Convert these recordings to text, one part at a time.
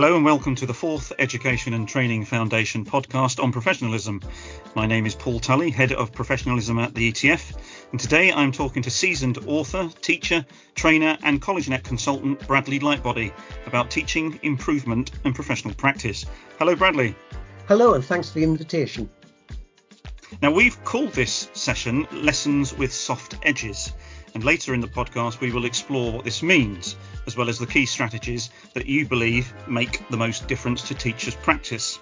Hello and welcome to the fourth Education and Training Foundation podcast on professionalism. My name is Paul Tully, Head of Professionalism at the ETF, and today I'm talking to seasoned author, teacher, trainer, and CollegeNet consultant Bradley Lightbody about teaching, improvement, and professional practice. Hello, Bradley. Hello, and thanks for the invitation. Now, we've called this session Lessons with Soft Edges, and later in the podcast, we will explore what this means, as well as the key strategies that you believe make the most difference to teachers' practice.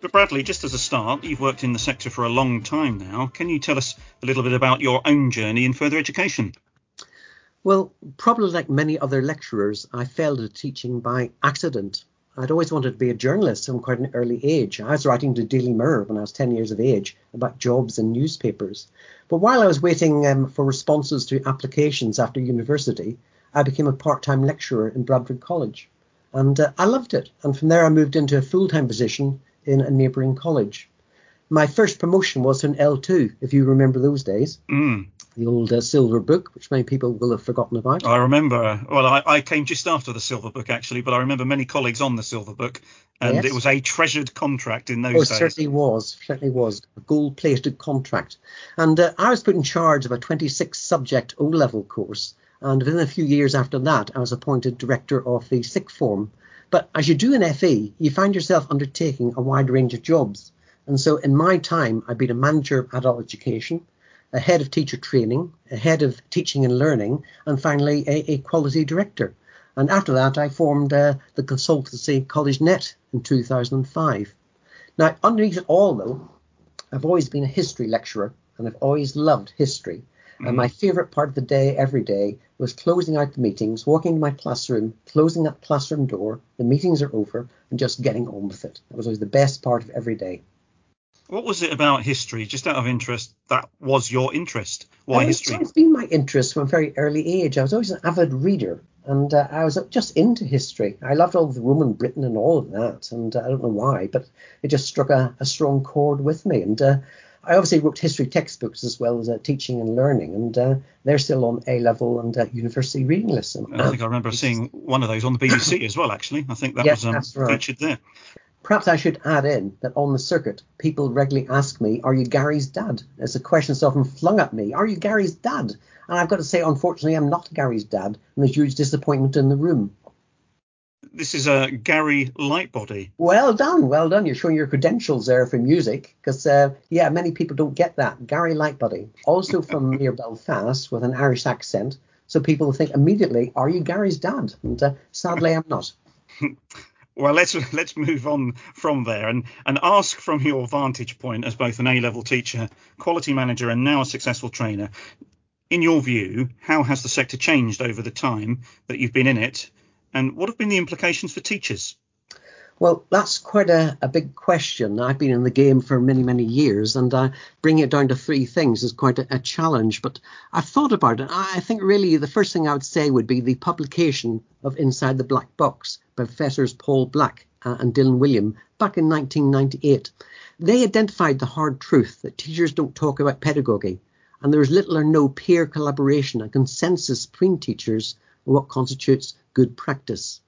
But, Bradley, just as a start, you've worked in the sector for a long time now. Can you tell us a little bit about your own journey in further education? Well, probably like many other lecturers, I failed at teaching by accident. I'd always wanted to be a journalist from quite an early age. I was writing to Daily Mirror when I was 10 years of age about jobs in newspapers. But while I was waiting um, for responses to applications after university, I became a part time lecturer in Bradford College. And uh, I loved it. And from there, I moved into a full time position in a neighbouring college. My first promotion was an L2, if you remember those days. Mm the old uh, Silver Book, which many people will have forgotten about. I remember. Well, I, I, came just after the Silver Book actually, but I remember many colleagues on the Silver Book, and yes. it was a treasured contract in those oh, days. It certainly was. Certainly was a gold-plated contract, and uh, I was put in charge of a 26-subject O-level course. And within a few years after that, I was appointed director of the sixth form. But as you do in FE, you find yourself undertaking a wide range of jobs. And so in my time, I've been a manager of adult education, a head of teacher training, a head of teaching and learning, and finally a, a quality director. And after that, I formed uh, the consultancy CollegeNet in 2005. Now, underneath it all, though, I've always been a history lecturer and I've always loved history. Mm-hmm. And my favourite part of the day every day was closing out the meetings, walking to my classroom, closing that classroom door, the meetings are over, and just getting on with it. That was always the best part of every day. What was it about history, just out of interest, that was your interest? Why history? It's been my interest from a very early age. I was always an avid reader, and uh, I was just into history. I loved all the Roman Britain and all of that, and uh, I don't know why, but it just struck a, a strong chord with me. And uh, I obviously wrote history textbooks as well as uh, teaching and learning, and uh, they're still on A level and uh, university reading lists. I think I remember seeing one of those on the BBC as well. Actually, I think that yes, was um, right. featured there. Perhaps I should add in that on the circuit, people regularly ask me, Are you Gary's dad? It's a question that's often flung at me, Are you Gary's dad? And I've got to say, unfortunately, I'm not Gary's dad, and there's huge disappointment in the room. This is a Gary Lightbody. Well done, well done. You're showing your credentials there for music, because uh, yeah, many people don't get that. Gary Lightbody, also from near Belfast with an Irish accent, so people think immediately, "Are you Gary's dad?" And uh, sadly, I'm not. Well, let's let's move on from there and and ask from your vantage point as both an A-level teacher, quality manager, and now a successful trainer. In your view, how has the sector changed over the time that you've been in it, and what have been the implications for teachers? Well, that's quite a, a big question. I've been in the game for many, many years, and uh, bringing it down to three things is quite a, a challenge. But I've thought about it. I think really the first thing I would say would be the publication of Inside the Black Box by Professors Paul Black uh, and Dylan Wiliam back in 1998. They identified the hard truth that teachers don't talk about pedagogy, and there is little or no peer collaboration and consensus between teachers on what constitutes good practice.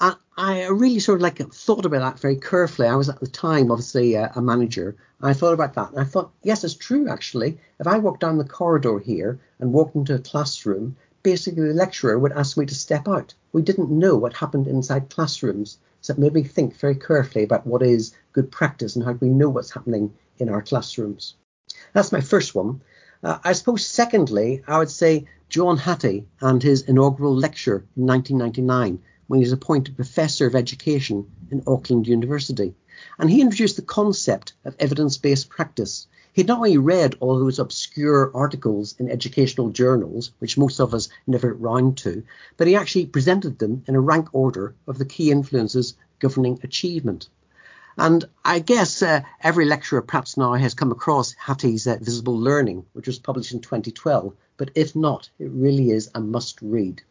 I, I really sort of like thought about that very carefully. I was at the time obviously a, a manager. I thought about that and I thought, yes, it's true actually. If I walked down the corridor here and walked into a classroom, basically the lecturer would ask me to step out. We didn't know what happened inside classrooms. So it made me think very carefully about what is good practice and how do we know what's happening in our classrooms. That's my first one. Uh, I suppose, secondly, I would say John Hattie and his inaugural lecture in 1999 when he was appointed Professor of Education in Auckland University. And he introduced the concept of evidence based practice. He'd not only read all those obscure articles in educational journals, which most of us never round to, but he actually presented them in a rank order of the key influences governing achievement. And I guess uh, every lecturer perhaps now has come across Hattie's uh, Visible Learning, which was published in 2012. But if not, it really is a must read.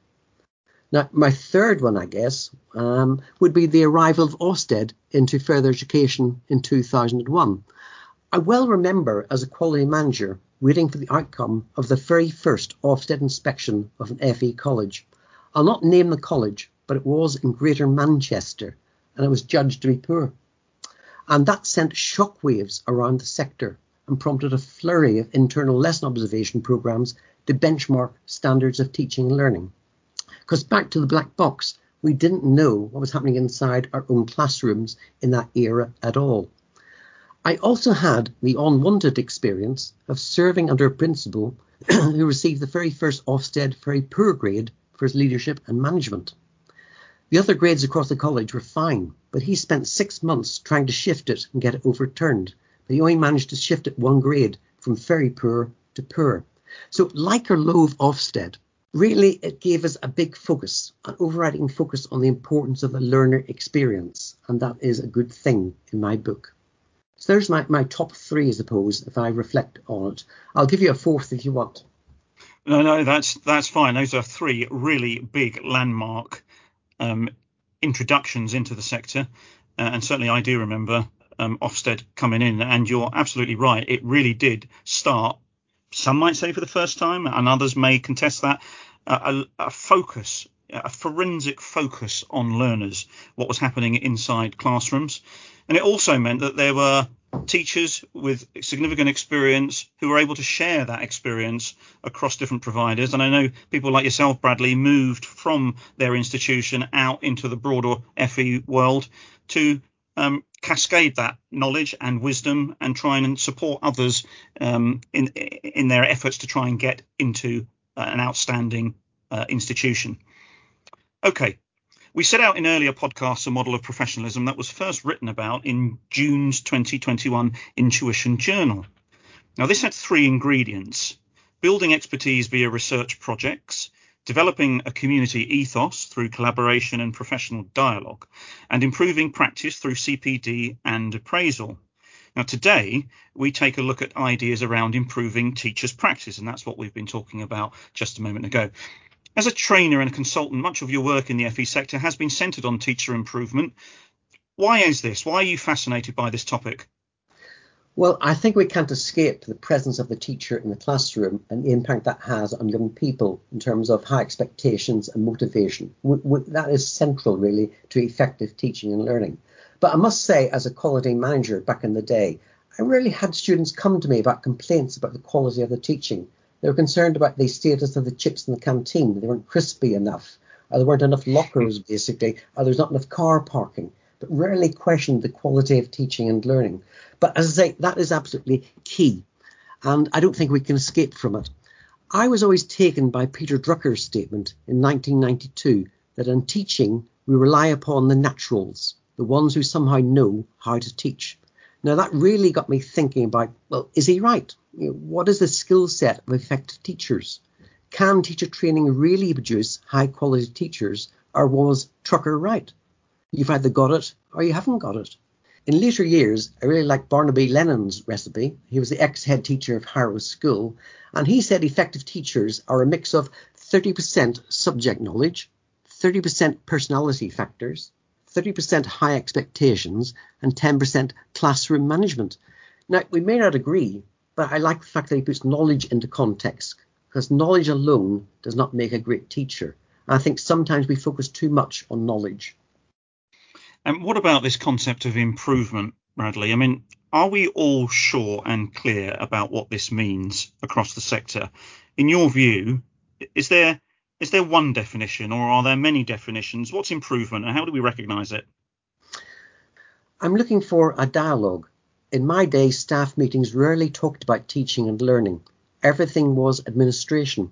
Now, my third one, I guess, um, would be the arrival of Ofsted into further education in 2001. I well remember as a quality manager waiting for the outcome of the very first Ofsted inspection of an FE college. I'll not name the college, but it was in Greater Manchester and it was judged to be poor. And that sent shockwaves around the sector and prompted a flurry of internal lesson observation programs to benchmark standards of teaching and learning. Because back to the black box, we didn't know what was happening inside our own classrooms in that era at all. I also had the unwanted experience of serving under a principal who received the very first Ofsted very poor grade for his leadership and management. The other grades across the college were fine, but he spent six months trying to shift it and get it overturned. But he only managed to shift it one grade from very poor to poor. So, like our loathe Ofsted, really it gave us a big focus, an overriding focus on the importance of the learner experience, and that is a good thing in my book. So there's my, my top three, I suppose, if I reflect on it. I'll give you a fourth if you want. No, no, that's that's fine. Those are three really big landmark um, introductions into the sector, uh, and certainly I do remember um, Ofsted coming in. And you're absolutely right; it really did start. Some might say for the first time, and others may contest that. A, a focus a forensic focus on learners, what was happening inside classrooms. And it also meant that there were teachers with significant experience who were able to share that experience across different providers. And I know people like yourself, Bradley, moved from their institution out into the broader FE world to um, cascade that knowledge and wisdom and try and support others um, in in their efforts to try and get into uh, an outstanding uh, institution. Okay, we set out in earlier podcasts a model of professionalism that was first written about in June's 2021 Intuition Journal. Now, this had three ingredients building expertise via research projects, developing a community ethos through collaboration and professional dialogue, and improving practice through CPD and appraisal. Now, today we take a look at ideas around improving teachers' practice, and that's what we've been talking about just a moment ago. As a trainer and a consultant, much of your work in the FE sector has been centered on teacher improvement. Why is this? Why are you fascinated by this topic? Well, I think we can't escape the presence of the teacher in the classroom and the impact that has on young people in terms of high expectations and motivation. That is central, really, to effective teaching and learning. But I must say, as a quality manager back in the day, I rarely had students come to me about complaints about the quality of the teaching. They were concerned about the status of the chips in the canteen. They weren't crispy enough. Or there weren't enough lockers, basically. Or there's not enough car parking. But rarely questioned the quality of teaching and learning. But as I say, that is absolutely key. And I don't think we can escape from it. I was always taken by Peter Drucker's statement in 1992 that in teaching, we rely upon the naturals, the ones who somehow know how to teach. Now, that really got me thinking about well, is he right? You know, what is the skill set of effective teachers? Can teacher training really produce high quality teachers, or was Drucker right? You've either got it or you haven't got it. In later years, I really liked Barnaby Lenon's recipe. He was the ex head teacher of Harrow School, and he said effective teachers are a mix of 30% subject knowledge, 30% personality factors, 30% high expectations, and 10% classroom management. Now, we may not agree, but I like the fact that he puts knowledge into context because knowledge alone does not make a great teacher. I think sometimes we focus too much on knowledge. And what about this concept of improvement, Bradley? I mean, are we all sure and clear about what this means across the sector? In your view, is there is there one definition or are there many definitions? What's improvement and how do we recognise it? I'm looking for a dialogue. In my day, staff meetings rarely talked about teaching and learning. Everything was administration.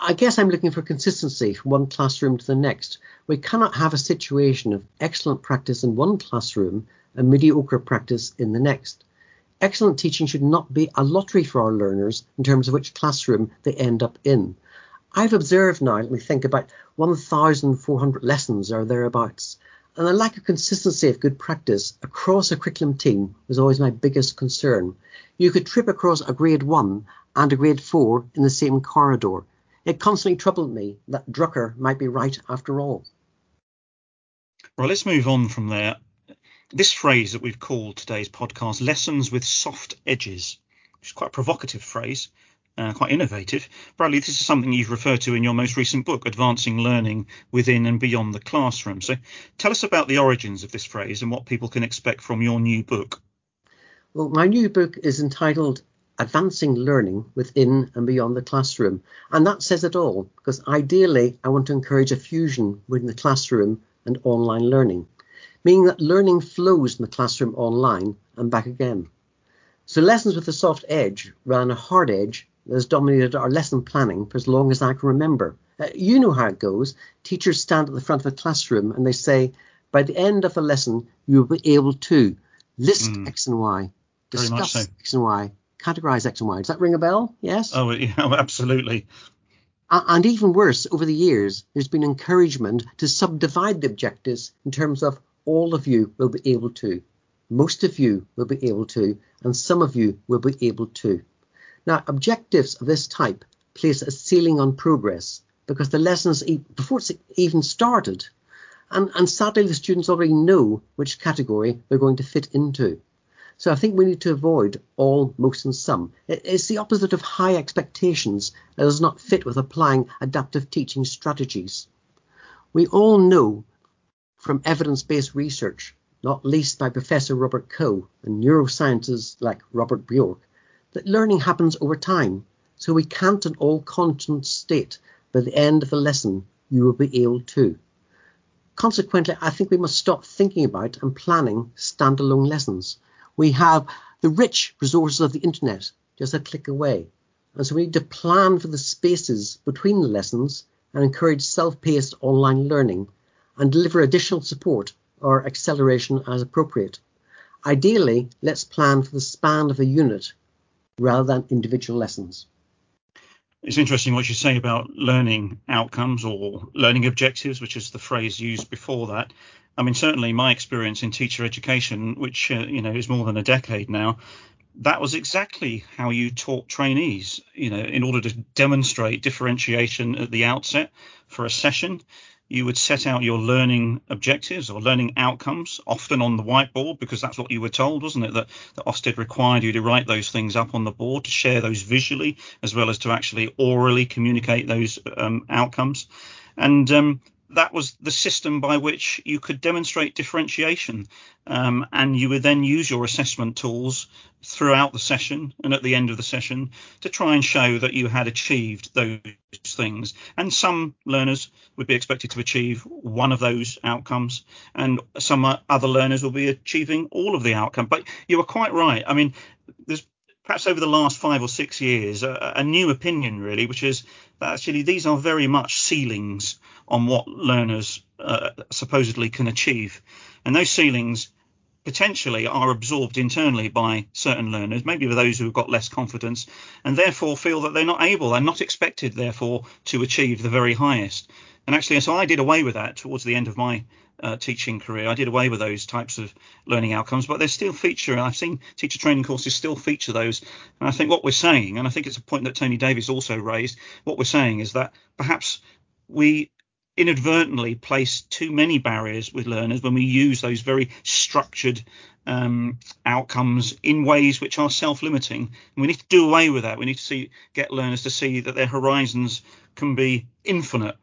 I guess I'm looking for consistency from one classroom to the next. We cannot have a situation of excellent practice in one classroom and mediocre practice in the next. Excellent teaching should not be a lottery for our learners in terms of which classroom they end up in. I've observed now, let me think, about 1,400 lessons or thereabouts. And the lack of consistency of good practice across a curriculum team was always my biggest concern. You could trip across a grade one and a grade four in the same corridor. It constantly troubled me that Drucker might be right after all. Well, let's move on from there. This phrase that we've called today's podcast, lessons with soft edges, which is quite a provocative phrase. uh, quite innovative. Bradley, this is something you've referred to in your most recent book, Advancing Learning Within and Beyond the Classroom. So tell us about the origins of this phrase and what people can expect from your new book. Well, my new book is entitled Advancing Learning Within and Beyond the Classroom. And that says it all, because ideally, I want to encourage a fusion within the classroom and online learning, meaning that learning flows from the classroom online and back again. So lessons with a soft edge ran a hard edge that has dominated our lesson planning for as long as I can remember. Uh, you know how it goes. Teachers stand at the front of the classroom and they say, by the end of the lesson, you will be able to list mm. X and Y, discuss so. X and Y, categorize X and Y. Does that ring a bell? Yes? Oh, yeah, absolutely. And even worse, over the years, there's been encouragement to subdivide the objectives in terms of all of you will be able to, most of you will be able to, and some of you will be able to. Now, objectives of this type place a ceiling on progress because the lessons, before it's even started, and, and sadly the students already know which category they're going to fit into. So I think we need to avoid all, most, and some. It's the opposite of high expectations that does not fit with applying adaptive teaching strategies. We all know from evidence-based research, not least by Professor Robert Coe and neuroscientists like Robert Bjork, that learning happens over time. So we can't in all constant state by the end of the lesson you will be able to. Consequently, I think we must stop thinking about and planning standalone lessons. We have the rich resources of the internet just a click away. And so we need to plan for the spaces between the lessons and encourage self-paced online learning and deliver additional support or acceleration as appropriate. Ideally, let's plan for the span of a unit rather than individual lessons. It's interesting what you say about learning outcomes or learning objectives, which is the phrase used before that. I mean, certainly my experience in teacher education, which uh, you know is more than a decade now, that was exactly how you taught trainees. You know, in order to demonstrate differentiation at the outset for a session, you would set out your learning objectives or learning outcomes, often on the whiteboard, because that's what you were told, wasn't it? That, that Ofsted required you to write those things up on the board, to share those visually, as well as to actually orally communicate those um, outcomes. And um, that was the system by which you could demonstrate differentiation. Um, and you would then use your assessment tools throughout the session and at the end of the session to try and show that you had achieved those things. And some learners would be expected to achieve one of those outcomes, and some other learners will be achieving all of the outcome. But you were quite right. I mean, there's perhaps over the last five or six years a, a new opinion really, which is that actually these are very much ceilings on what learners uh, supposedly can achieve. And those ceilings potentially are absorbed internally by certain learners, maybe for those who have got less confidence, and therefore feel that they're not able, they're not expected, therefore, to achieve the very highest. And actually, so I did away with that towards the end of my uh, teaching career. I did away with those types of learning outcomes, but they still feature. I've seen teacher training courses still feature those. And I think what we're saying, and I think it's a point that Tony Davies also raised, what we're saying is that perhaps we inadvertently place too many barriers with learners when we use those very structured um, outcomes in ways which are self-limiting. And we need to do away with that. We need to see get learners to see that their horizons can be infinite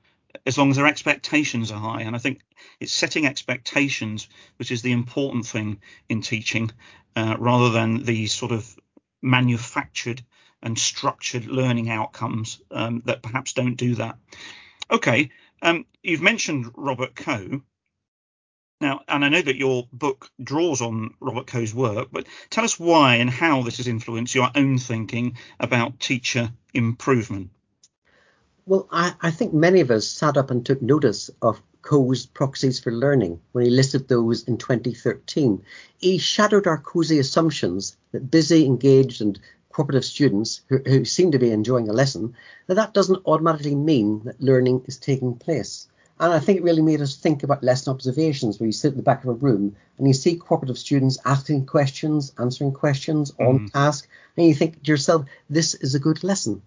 as long as their expectations are high. And I think it's setting expectations which is the important thing in teaching, uh, rather than these sort of manufactured and structured learning outcomes um, that perhaps don't do that. Okay, um, you've mentioned Robert Coe. Now, and I know that your book draws on Robert Coe's work, but tell us why and how this has influenced your own thinking about teacher improvement. Well, I, I think many of us sat up and took notice of Coe's proxies for learning when he listed those in 2013. He shadowed our cozy assumptions that busy, engaged, and cooperative students who, who seem to be enjoying a lesson, that that doesn't automatically mean that learning is taking place. And I think it really made us think about lesson observations where you sit at the back of a room and you see cooperative students asking questions, answering questions mm. on task, and you think to yourself, this is a good lesson.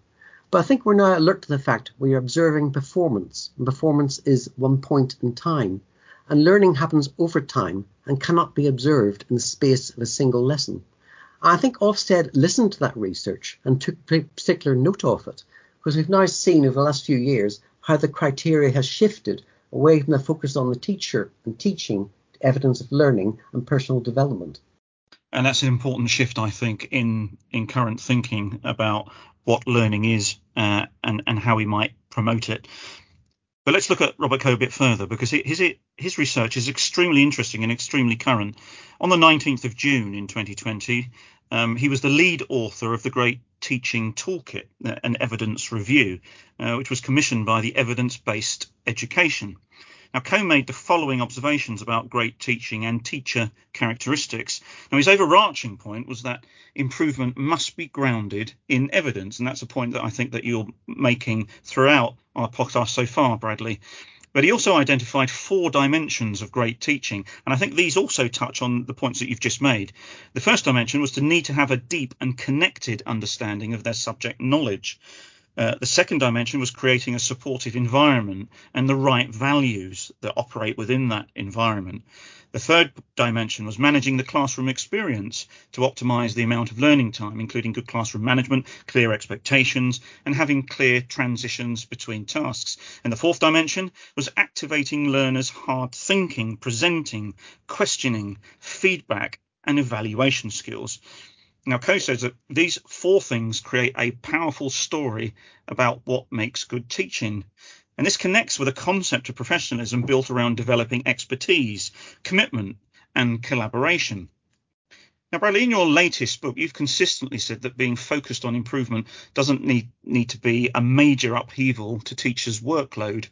But I think we're now alert to the fact we are observing performance, and performance is one point in time. And learning happens over time and cannot be observed in the space of a single lesson. I think Ofsted listened to that research and took particular note of it, because we've now seen over the last few years how the criteria has shifted away from the focus on the teacher and teaching to evidence of learning and personal development. And that's an important shift, I think, in in current thinking about what learning is uh, and and how we might promote it. But let's look at Robert Coe a bit further because his his research is extremely interesting and extremely current. On the 19th of June in 2020, um, he was the lead author of the Great Teaching Toolkit, uh, an evidence review, uh, which was commissioned by the Evidence Based Education. Now, Coe made the following observations about great teaching and teacher characteristics. Now, his overarching point was that improvement must be grounded in evidence, and that's a point that I think that you're making throughout our podcast so far, Bradley. But he also identified four dimensions of great teaching, and I think these also touch on the points that you've just made. The first dimension was to need to have a deep and connected understanding of their subject knowledge. Uh, the second dimension was creating a supportive environment and the right values that operate within that environment. The third dimension was managing the classroom experience to optimize the amount of learning time, including good classroom management, clear expectations, and having clear transitions between tasks. And the fourth dimension was activating learners' hard thinking, presenting, questioning, feedback, and evaluation skills. Now, Coe says that these four things create a powerful story about what makes good teaching. And this connects with a concept of professionalism built around developing expertise, commitment, and collaboration. Now, Bradley, in your latest book, you've consistently said that being focused on improvement doesn't need, need to be a major upheaval to teachers' workload.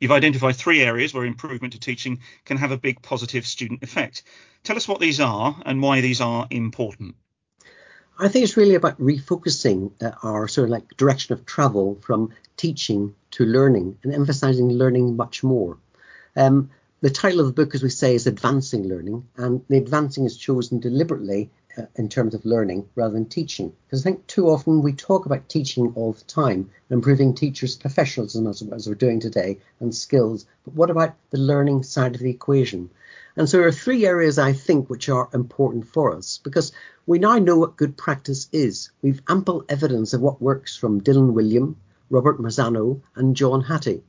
You've identified three areas where improvement to teaching can have a big positive student effect. Tell us what these are and why these are important. I think it's really about refocusing uh, our sort of like direction of travel from teaching to learning and emphasizing learning much more. Um, the title of the book, as we say, is Advancing Learning, and the advancing is chosen deliberately uh, in terms of learning rather than teaching. Because I think too often we talk about teaching all the time, improving teachers' professionalism as, as we're doing today, and skills. But what about the learning side of the equation? And so there are three areas I think which are important for us because we now know what good practice is. We've ample evidence of what works from Dylan Wiliam, Robert Marzano, and John Hattie.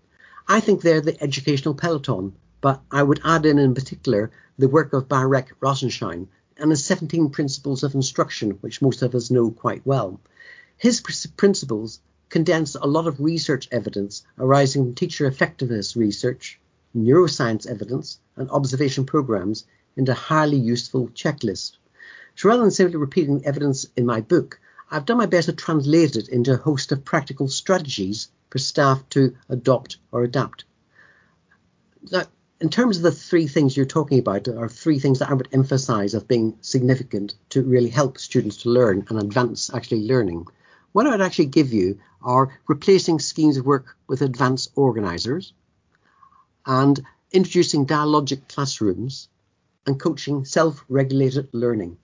I think they're the educational peloton, but I would add in in particular the work of Barak Rosenshine and his 17 principles of instruction, which most of us know quite well. His principles condense a lot of research evidence arising from teacher effectiveness research, neuroscience evidence, and observation programs into highly useful checklist. So rather than simply repeating evidence in my book, I've done my best to translate it into a host of practical strategies for staff to adopt or adapt. Now, in terms of the three things you're talking about, are three things that I would emphasize as being significant to really help students to learn and advance actually learning. What I'd actually give you are replacing schemes of work with advanced organizers, and introducing dialogic classrooms and coaching self-regulated learning.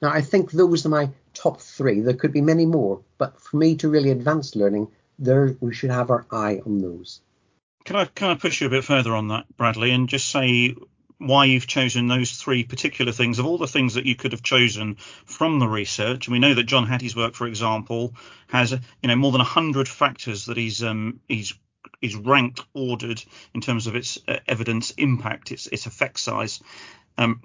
Now, I think those are my top three. There could be many more, but for me to really advance learning, there we should have our eye on those. Can I can I push you a bit further on that, Bradley, and just say why you've chosen those three particular things of all the things that you could have chosen from the research. And we know that John Hattie's work, for example, has you know more than hundred factors that he's um, he's is ranked, ordered in terms of its uh, evidence impact, its its effect size. Um,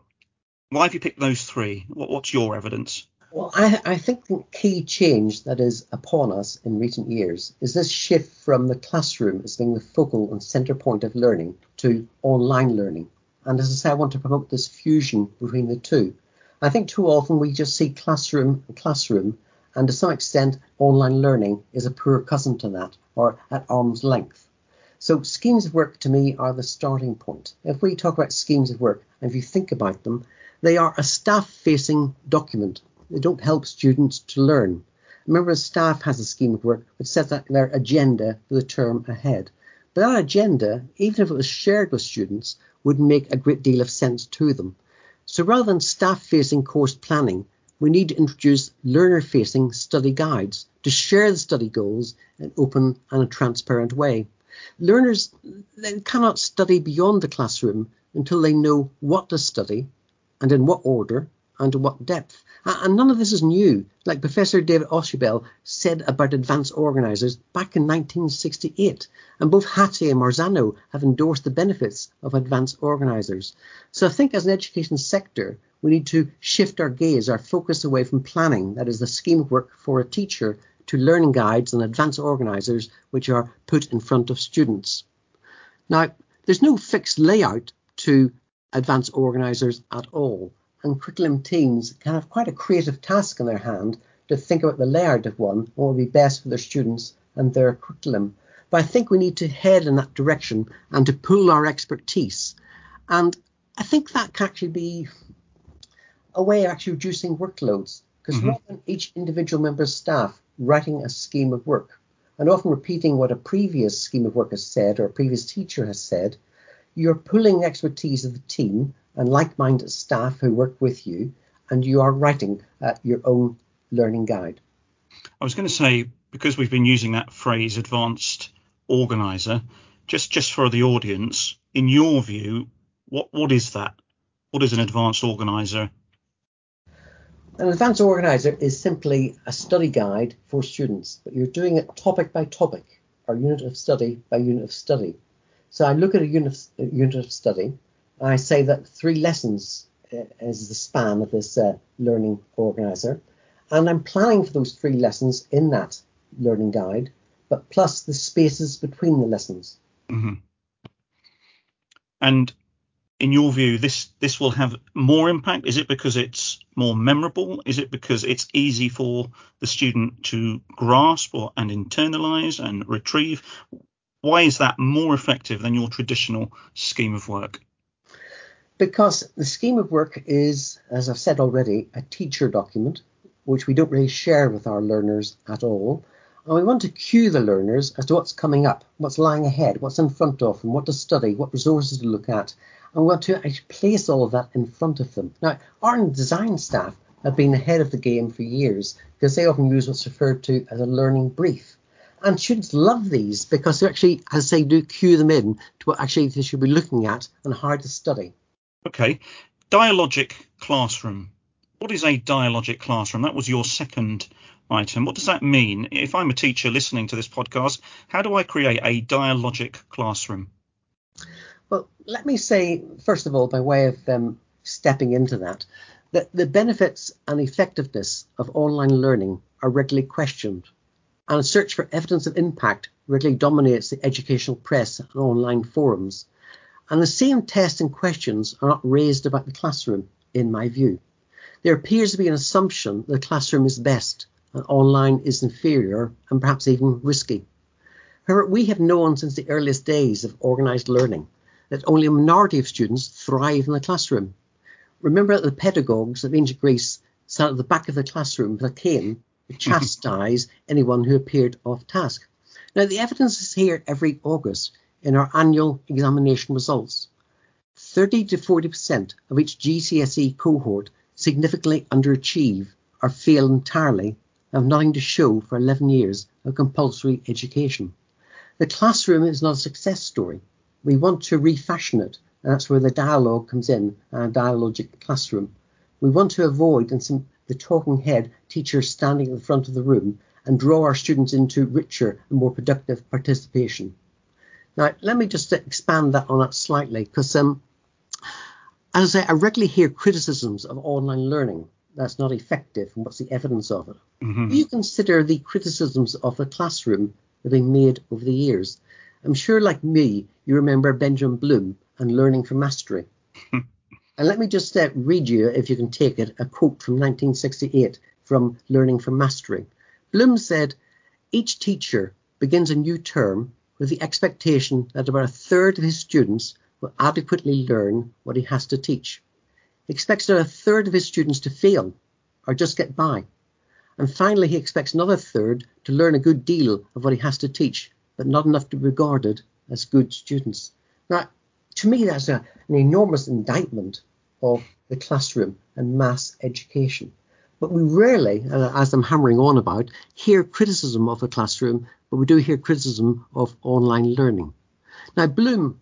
why have you picked those three? What, what's your evidence? Well, I, I, think the key change that is upon us in recent years is this shift from the classroom as being the focal and centre point of learning to online learning. And as I say, I want to promote this fusion between the two. I think too often we just see classroom and classroom, and to some extent, online learning is a poor cousin to that, or at arm's length. So schemes of work to me are the starting point. If we talk about schemes of work, and if you think about them, they are a staff-facing document. They don't help students to learn. Remember, staff has a scheme of work which sets out their agenda for the term ahead. But that agenda, even if it was shared with students, would make a great deal of sense to them. So rather than staff-facing course planning, we need to introduce learner-facing study guides to share the study goals in an open and a transparent way. Learners they cannot study beyond the classroom until they know what to study and in what order and to what depth. And none of this is new. Like Professor David Ausubel said about advanced organisers back in 1968. And both Hattie and Marzano have endorsed the benefits of advanced organisers. So I think as an education sector, we need to shift our gaze, our focus away from planning, that is the scheme of work for a teacher, to learning guides and advanced organisers which are put in front of students. Now, there's no fixed layout to advanced organisers at all, and curriculum teams can have quite a creative task in their hand to think about the layout of one, what would be best for their students and their curriculum. But I think we need to head in that direction and to pool our expertise. And I think that can actually be a way of actually reducing workloads because mm-hmm. rather than each individual member of staff writing a scheme of work and often repeating what a previous scheme of work has said or a previous teacher has said, you're pulling expertise of the team and like-minded staff who work with you, and you are writing uh, your own learning guide. I was going to say because we've been using that phrase "advanced organizer," just just for the audience, in your view, what what is that? What is an advanced organizer? An advanced organizer is simply a study guide for students, but you're doing it topic by topic or unit of study by unit of study. So I look at a unit, a unit of study, I say that three lessons uh, is the span of this uh, learning organizer, and I'm planning for those three lessons in that learning guide, but plus the spaces between the lessons. Mm-hmm. And in your view, this this will have more impact? Is it because it's more memorable? Is it because it's easy for the student to grasp or and internalize and retrieve? Why is that more effective than your traditional scheme of work? Because the scheme of work is, as I've said already, a teacher document, which we don't really share with our learners at all. And we want to cue the learners as to what's coming up, what's lying ahead, what's in front of them, what to study, what resources to look at, and want to actually place all of that in front of them. Now, our design staff have been ahead of the game for years because they often use what's referred to as a learning brief. And students love these because they actually, as they do cue them in to what actually they should be looking at and how to study. Okay. Dialogic classroom. What is a dialogic classroom? That was your second item. What does that mean? If I'm a teacher listening to this podcast, how do I create a dialogic classroom? Well, let me say, first of all, by way of um, stepping into that, that the benefits and effectiveness of online learning are regularly questioned, and a search for evidence of impact regularly dominates the educational press and online forums. And the same tests and questions are not raised about the classroom, in my view. There appears to be an assumption that the classroom is best and online is inferior and perhaps even risky. However, we have known since the earliest days of organised learning that only a minority of students thrive in the classroom. Remember that the pedagogues of ancient Greece sat at the back of the classroom with a cane to chastise anyone who appeared off task. Now, the evidence is here every August in our annual examination results. 30 to 40% of each GCSE cohort significantly underachieve or fail entirely and have nothing to show for 11 years of compulsory education. The classroom is not a success story we want to refashion it, and that's where the dialogue comes in, our dialogic classroom. We want to avoid the talking head teacher standing at the front of the room and draw our students into richer and more productive participation. Now, let me just expand that on that slightly, because um, as I say, I regularly hear criticisms of online learning that's not effective, and what's the evidence of it? Mm-hmm. Do you consider the criticisms of the classroom that have been made over the years? I'm sure, like me, you remember Benjamin Bloom and Learning for Mastery. and let me just uh, read you, if you can take it, a quote from 1968 from Learning for Mastery. Bloom said, Each teacher begins a new term with the expectation that about a third of his students will adequately learn what he has to teach. He expects that a third of his students to fail or just get by. And finally, he expects another third to learn a good deal of what he has to teach but not enough to be regarded as good students. Now, to me, that's a, an enormous indictment of the classroom and mass education. But we rarely, uh, as I'm hammering on about, hear criticism of the classroom, but we do hear criticism of online learning. Now, Bloom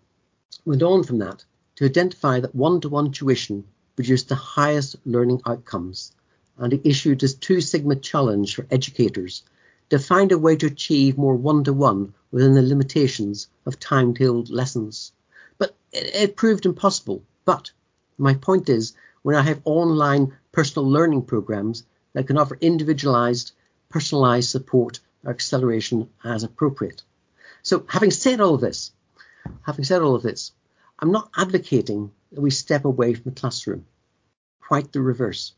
went on from that to identify that one to one tuition produced the highest learning outcomes. And he issued his two sigma challenge for educators to find a way to achieve more one-to-one within the limitations of timetabled lessons. But it, it proved impossible. But my point is, when I have online personal learning programs that can offer individualized, personalized support or acceleration as appropriate. So having said all this, having said all of this, I'm not advocating that we step away from the classroom. Quite the reverse.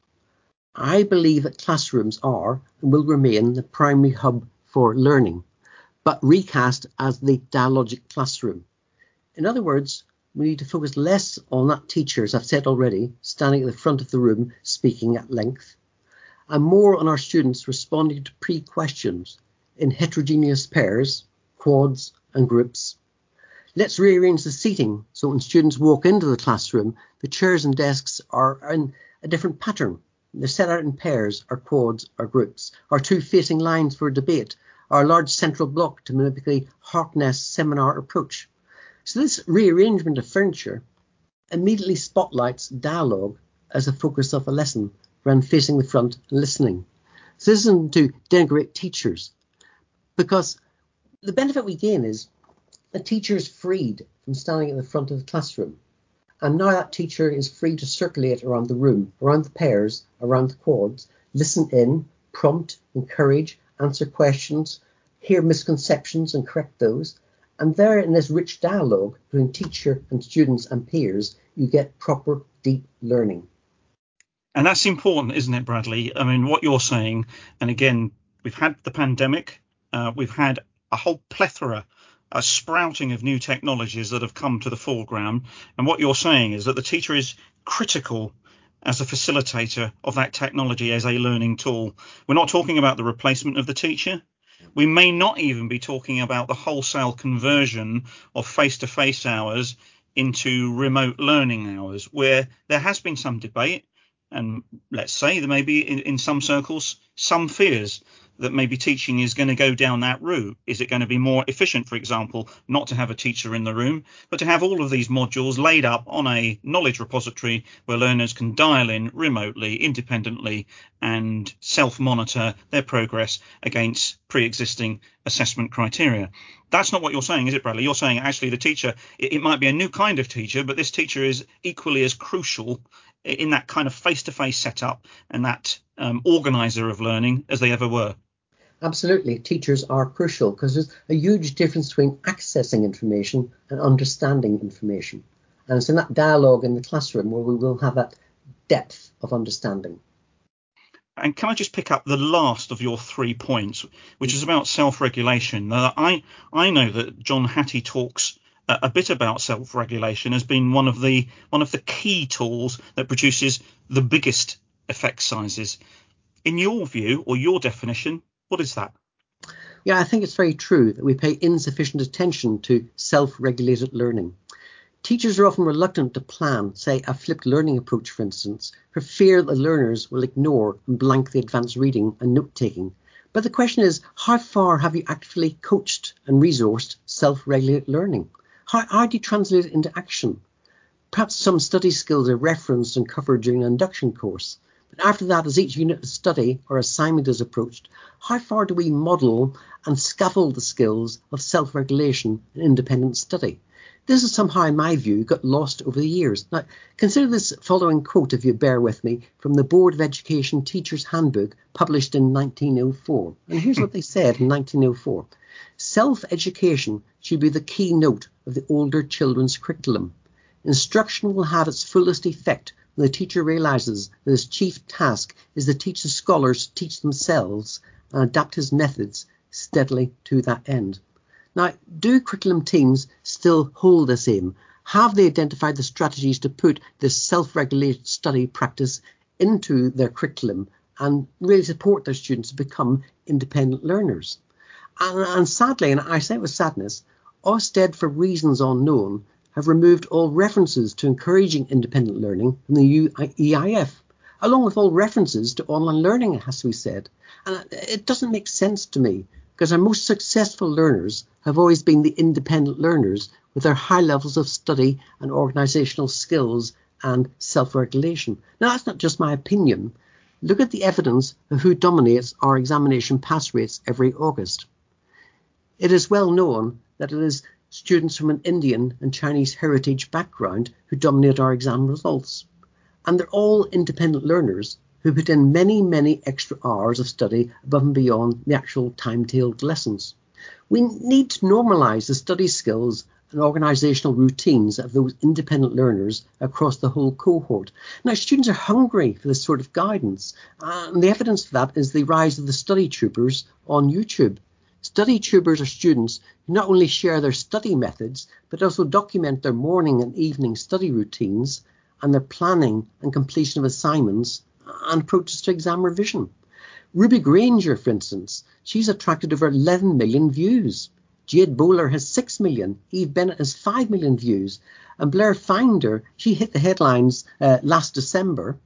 I believe that classrooms are and will remain the primary hub for learning, but recast as the dialogic classroom. In other words, we need to focus less on that teacher, as I've said already, standing at the front of the room speaking at length, and more on our students responding to pre-questions in heterogeneous pairs, quads and groups. Let's rearrange the seating so when students walk into the classroom, the chairs and desks are in a different pattern they're set out in pairs or quads or groups, or two facing lines for a debate, or a large central block to mimic the Harkness seminar approach. So this rearrangement of furniture immediately spotlights dialogue as a focus of a lesson rather than facing the front and listening. So this isn't to denigrate teachers, because the benefit we gain is a teacher is freed from standing at the front of the classroom and now that teacher is free to circulate around the room, around the pairs, around the quads, listen in, prompt, encourage, answer questions, hear misconceptions and correct those. And there in this rich dialogue between teacher and students and peers, you get proper deep learning. And that's important, isn't it, Bradley? I mean, what you're saying, and again, we've had the pandemic, uh, we've had a whole plethora a sprouting of new technologies that have come to the foreground. And what you're saying is that the teacher is critical as a facilitator of that technology as a learning tool. We're not talking about the replacement of the teacher. We may not even be talking about the wholesale conversion of face to face hours into remote learning hours, where there has been some debate. And let's say there may be in, in some circles some fears that maybe teaching is going to go down that route? Is it going to be more efficient, for example, not to have a teacher in the room, but to have all of these modules laid up on a knowledge repository where learners can dial in remotely, independently, and self monitor their progress against pre existing assessment criteria? That's not what you're saying, is it, Bradley? You're saying actually the teacher, it, it might be a new kind of teacher, but this teacher is equally as crucial in that kind of face to face setup and that um, organizer of learning as they ever were. Absolutely, teachers are crucial because there's a huge difference between accessing information and understanding information. And it's in that dialogue in the classroom where we will have that depth of understanding. And can I just pick up the last of your three points, which is about self-regulation? Now, I I know that John Hattie talks a, a bit about self-regulation as being one of the one of the key tools that produces the biggest effect sizes. In your view or your definition, what is that? Yeah, I think it's very true that we pay insufficient attention to self regulated learning. Teachers are often reluctant to plan, say, a flipped learning approach, for instance, for fear that learners will ignore and blank the advanced reading and note taking. But the question is, how far have you actually coached and resourced self regulated learning? How, how do you translate it into action? Perhaps some study skills are referenced and covered during an induction course, but after that, as each unit of study or assignment is approached, how far do we model and scaffold the skills of self-regulation and independent study? This is somehow, in my view, got lost over the years. Now, consider this following quote, if you bear with me, from the Board of Education Teacher's Handbook, published in 1904. And here's what they said in 1904. Self-education should be the keynote of the older children's curriculum. Instruction will have its fullest effect the teacher realizes that his chief task is to teach the scholars to teach themselves and adapt his methods steadily to that end. Now, do curriculum teams still hold this aim? Have they identified the strategies to put this self-regulated study practice into their curriculum and really support their students to become independent learners? And, and sadly, and I say it with sadness, Ofsted, for reasons unknown, have removed all references to encouraging independent learning from the EIF, along with all references to online learning, it has to be said. And it doesn't make sense to me because our most successful learners have always been the independent learners with their high levels of study and organisational skills and self-regulation. Now, that's not just my opinion. Look at the evidence of who dominates our examination pass rates every August. It is well known that it is students from an Indian and Chinese heritage background who dominate our exam results. And they're all independent learners who put in many, many extra hours of study above and beyond the actual timetabled lessons. We need to normalise the study skills and organisational routines of those independent learners across the whole cohort. Now, students are hungry for this sort of guidance, and the evidence for that is the rise of the study troopers on YouTube. Study tubers are students who not only share their study methods, but also document their morning and evening study routines and their planning and completion of assignments and approaches to exam revision. Ruby Granger, for instance, she's attracted over 11 million views. Jade Bowler has 6 million, Eve Bennett has 5 million views, and Blair Finder, she hit the headlines uh, last December,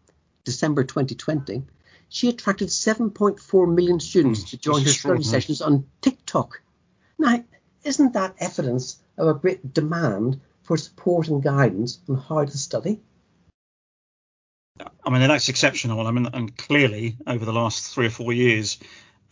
December 2020, she attracted 7.4 million students mm, to join her study sessions on TikTok. Now, isn't that evidence of a great demand for support and guidance on how to study? I mean, that's exceptional. I mean, and clearly over the last three or four years,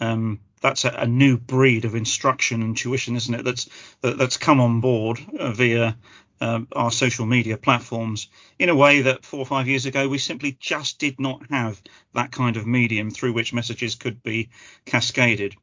um, that's a, a, new breed of instruction and tuition, isn't it? That's that, that's come on board uh, via um, our social media platforms in a way that four or five years ago we simply just did not have that kind of medium through which messages could be cascaded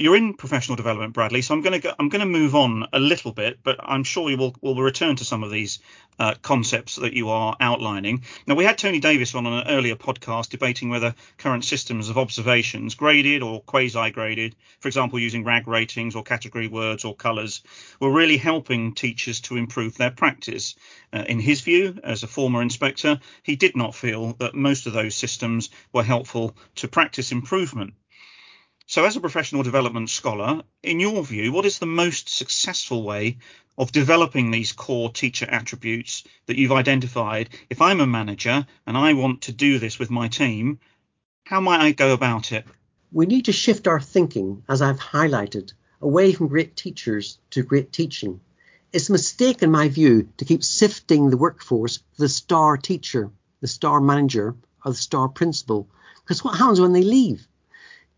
you're in professional development, Bradley. So I'm going to go, I'm going to move on a little bit, but I'm sure we will will return to some of these uh, concepts that you are outlining. Now we had Tony Davis on an earlier podcast debating whether current systems of observations, graded or quasi-graded, for example using RAG ratings or category words or colours, were really helping teachers to improve their practice. Uh, in his view, as a former inspector, he did not feel that most of those systems were helpful to practice improvement. So, as a professional development scholar, in your view, what is the most successful way of developing these core teacher attributes that you've identified? If I'm a manager and I want to do this with my team, how might I go about it? We need to shift our thinking, as I've highlighted, away from great teachers to great teaching. It's a mistake, in my view, to keep sifting the workforce for the star teacher, the star manager, or the star principal, because what happens when they leave?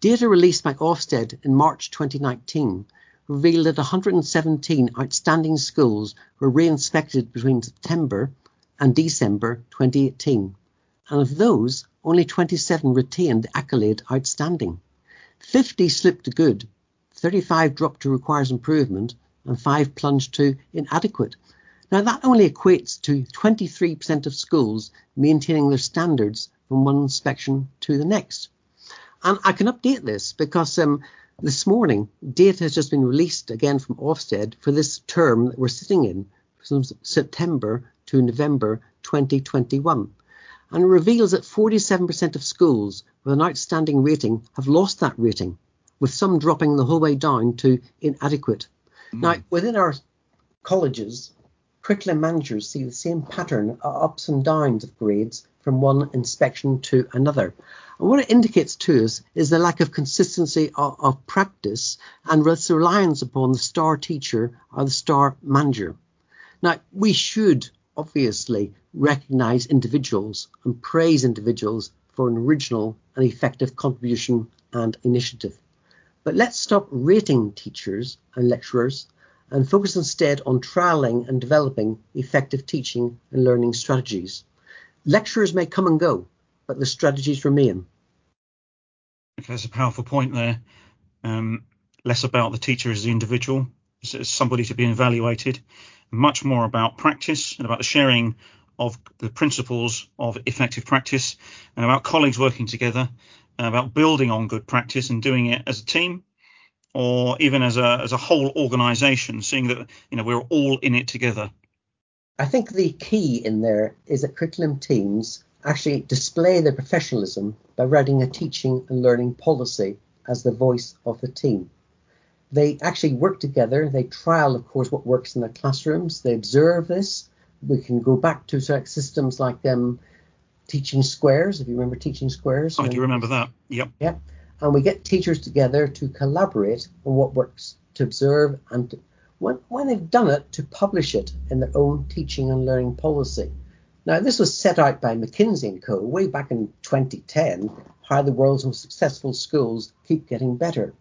Data released by Ofsted in March 2019 revealed that 117 outstanding schools were re-inspected between September and December 2018, and of those, only 27 retained the accolade outstanding. 50 slipped to good, 35 dropped to requires improvement, and 5 plunged to inadequate. Now, that only equates to 23% of schools maintaining their standards from one inspection to the next. And I can update this because um, this morning data has just been released again from Ofsted for this term that we're sitting in from September to November 2021. And it reveals that 47% of schools with an outstanding rating have lost that rating, with some dropping the whole way down to inadequate. Mm. Now, within our colleges, curriculum managers see the same pattern of ups and downs of grades from one inspection to another. And what it indicates to us is the lack of consistency of, of practice and reliance upon the star teacher or the star manager. Now, we should obviously recognize individuals and praise individuals for an original and effective contribution and initiative. But let's stop rating teachers and lecturers and focus instead on trialing and developing effective teaching and learning strategies. Lecturers may come and go, but the strategies remain. That's a powerful point there. Um, less about the teacher as the individual, as somebody to be evaluated, much more about practice and about the sharing of the principles of effective practice and about colleagues working together, about building on good practice and doing it as a team or even as a as a whole organization, seeing that you know we're all in it together. I think the key in there is that curriculum teams actually display their professionalism by writing a teaching and learning policy as the voice of the team. They actually work together. They trial, of course, what works in their classrooms. They observe this. We can go back to systems like um, teaching squares. If you remember teaching squares, I do you remember that. Yep. Yep. And we get teachers together to collaborate on what works, to observe, and to, when, when they've done it, to publish it in their own teaching and learning policy. Now, this was set out by McKinsey & Co. way back in 2010, how the world's most successful schools keep getting better.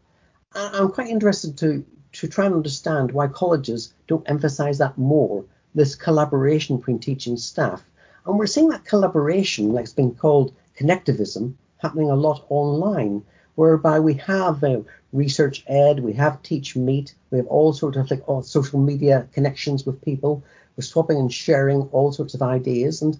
I'm quite interested to, to try and understand why colleges don't emphasize that more, this collaboration between teaching staff. And we're seeing that collaboration, like it's been called connectivism, happening a lot online, whereby we have uh, researchED, we have TeachMeet, we have all sorts of like all social media connections with people. We're swapping and sharing all sorts of ideas. And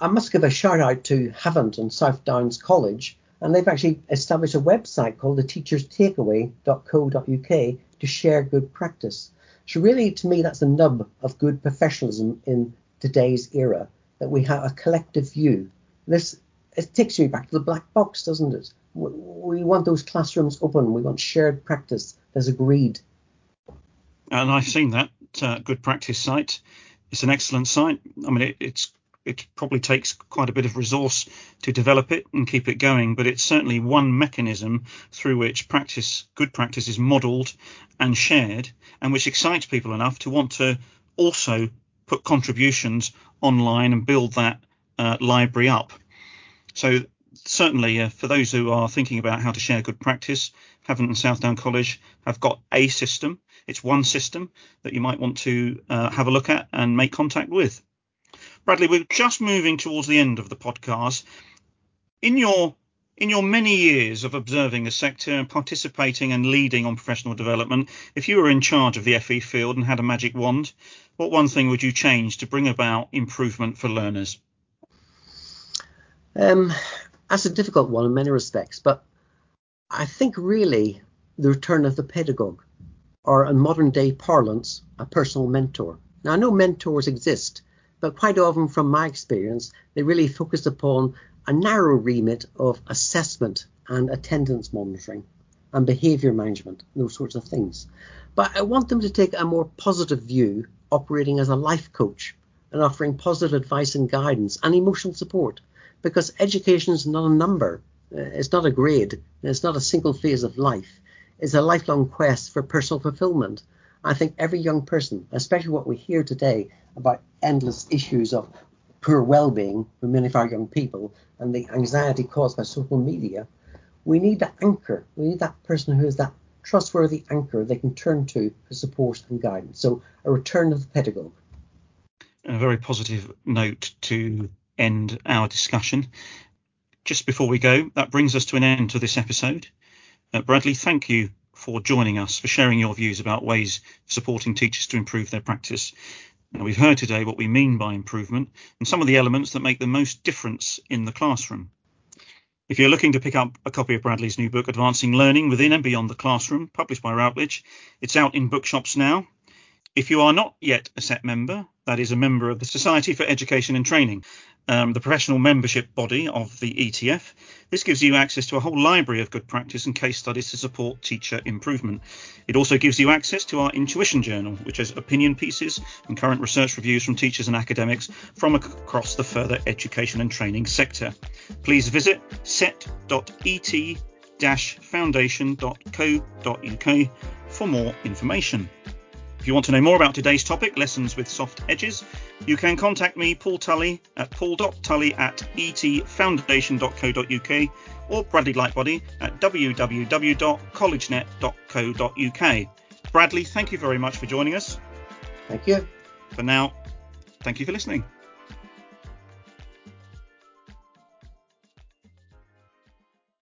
I must give a shout out to Havant and South Downs College, and they've actually established a website called the teacherstakeaway.co.uk to share good practice. So really, to me, that's the nub of good professionalism in today's era, that we have a collective view. This it takes me back to the black box, doesn't it? We want those classrooms open. We want shared practice as agreed. And I've seen that uh, good practice site. It's an excellent site. I mean, it, it's it probably takes quite a bit of resource to develop it and keep it going, but it's certainly one mechanism through which practice, good practice, is modelled and shared, and which excites people enough to want to also put contributions online and build that uh, library up. So certainly, uh, for those who are thinking about how to share good practice, Havant and Southdown College have got a system. It's one system that you might want to uh, have a look at and make contact with. Bradley, we're just moving towards the end of the podcast. In your in your many years of observing the sector and participating and leading on professional development, if you were in charge of the FE field and had a magic wand, what one thing would you change to bring about improvement for learners? Um, that's a difficult one in many respects, but I think really the return of the pedagogue, or in modern day parlance, a personal mentor. Now, I know mentors exist, but quite often, from my experience, they really focus upon a narrow remit of assessment and attendance monitoring and behaviour management, those sorts of things. But I want them to take a more positive view, operating as a life coach and offering positive advice and guidance and emotional support because education is not a number, uh, it's not a grade, it's not a single phase of life. It's a lifelong quest for personal fulfillment. I think every young person, especially what we hear today about endless issues of poor well-being for many of our young people and the anxiety caused by social media, we need that anchor. We need that person who is that trustworthy anchor they can turn to for support and guidance. So a return of the pedagogue. A very positive note to end our discussion. Just before we go, that brings us to an end to this episode. Uh, Bradley, thank you for joining us, for sharing your views about ways of supporting teachers to improve their practice. Now, we've heard today what we mean by improvement and some of the elements that make the most difference in the classroom. If you're looking to pick up a copy of Bradley's new book, Advancing Learning Within and Beyond the Classroom, published by Routledge, it's out in bookshops now. If you are not yet a SET member, that is a member of the Society for Education and Training, um, the professional membership body of the ETF. This gives you access to a whole library of good practice and case studies to support teacher improvement. It also gives you access to our inTuition Journal, which has opinion pieces and current research reviews from teachers and academics from across the further education and training sector. Please visit set.et-foundation.co.uk for more information. If you want to know more about today's topic, lessons with soft edges, you can contact me, Paul Tully, at paul.tully at etfoundation.co.uk or Bradley Lightbody at www.collegenet.co.uk. Bradley, thank you very much for joining us. Thank you. For now, thank you for listening.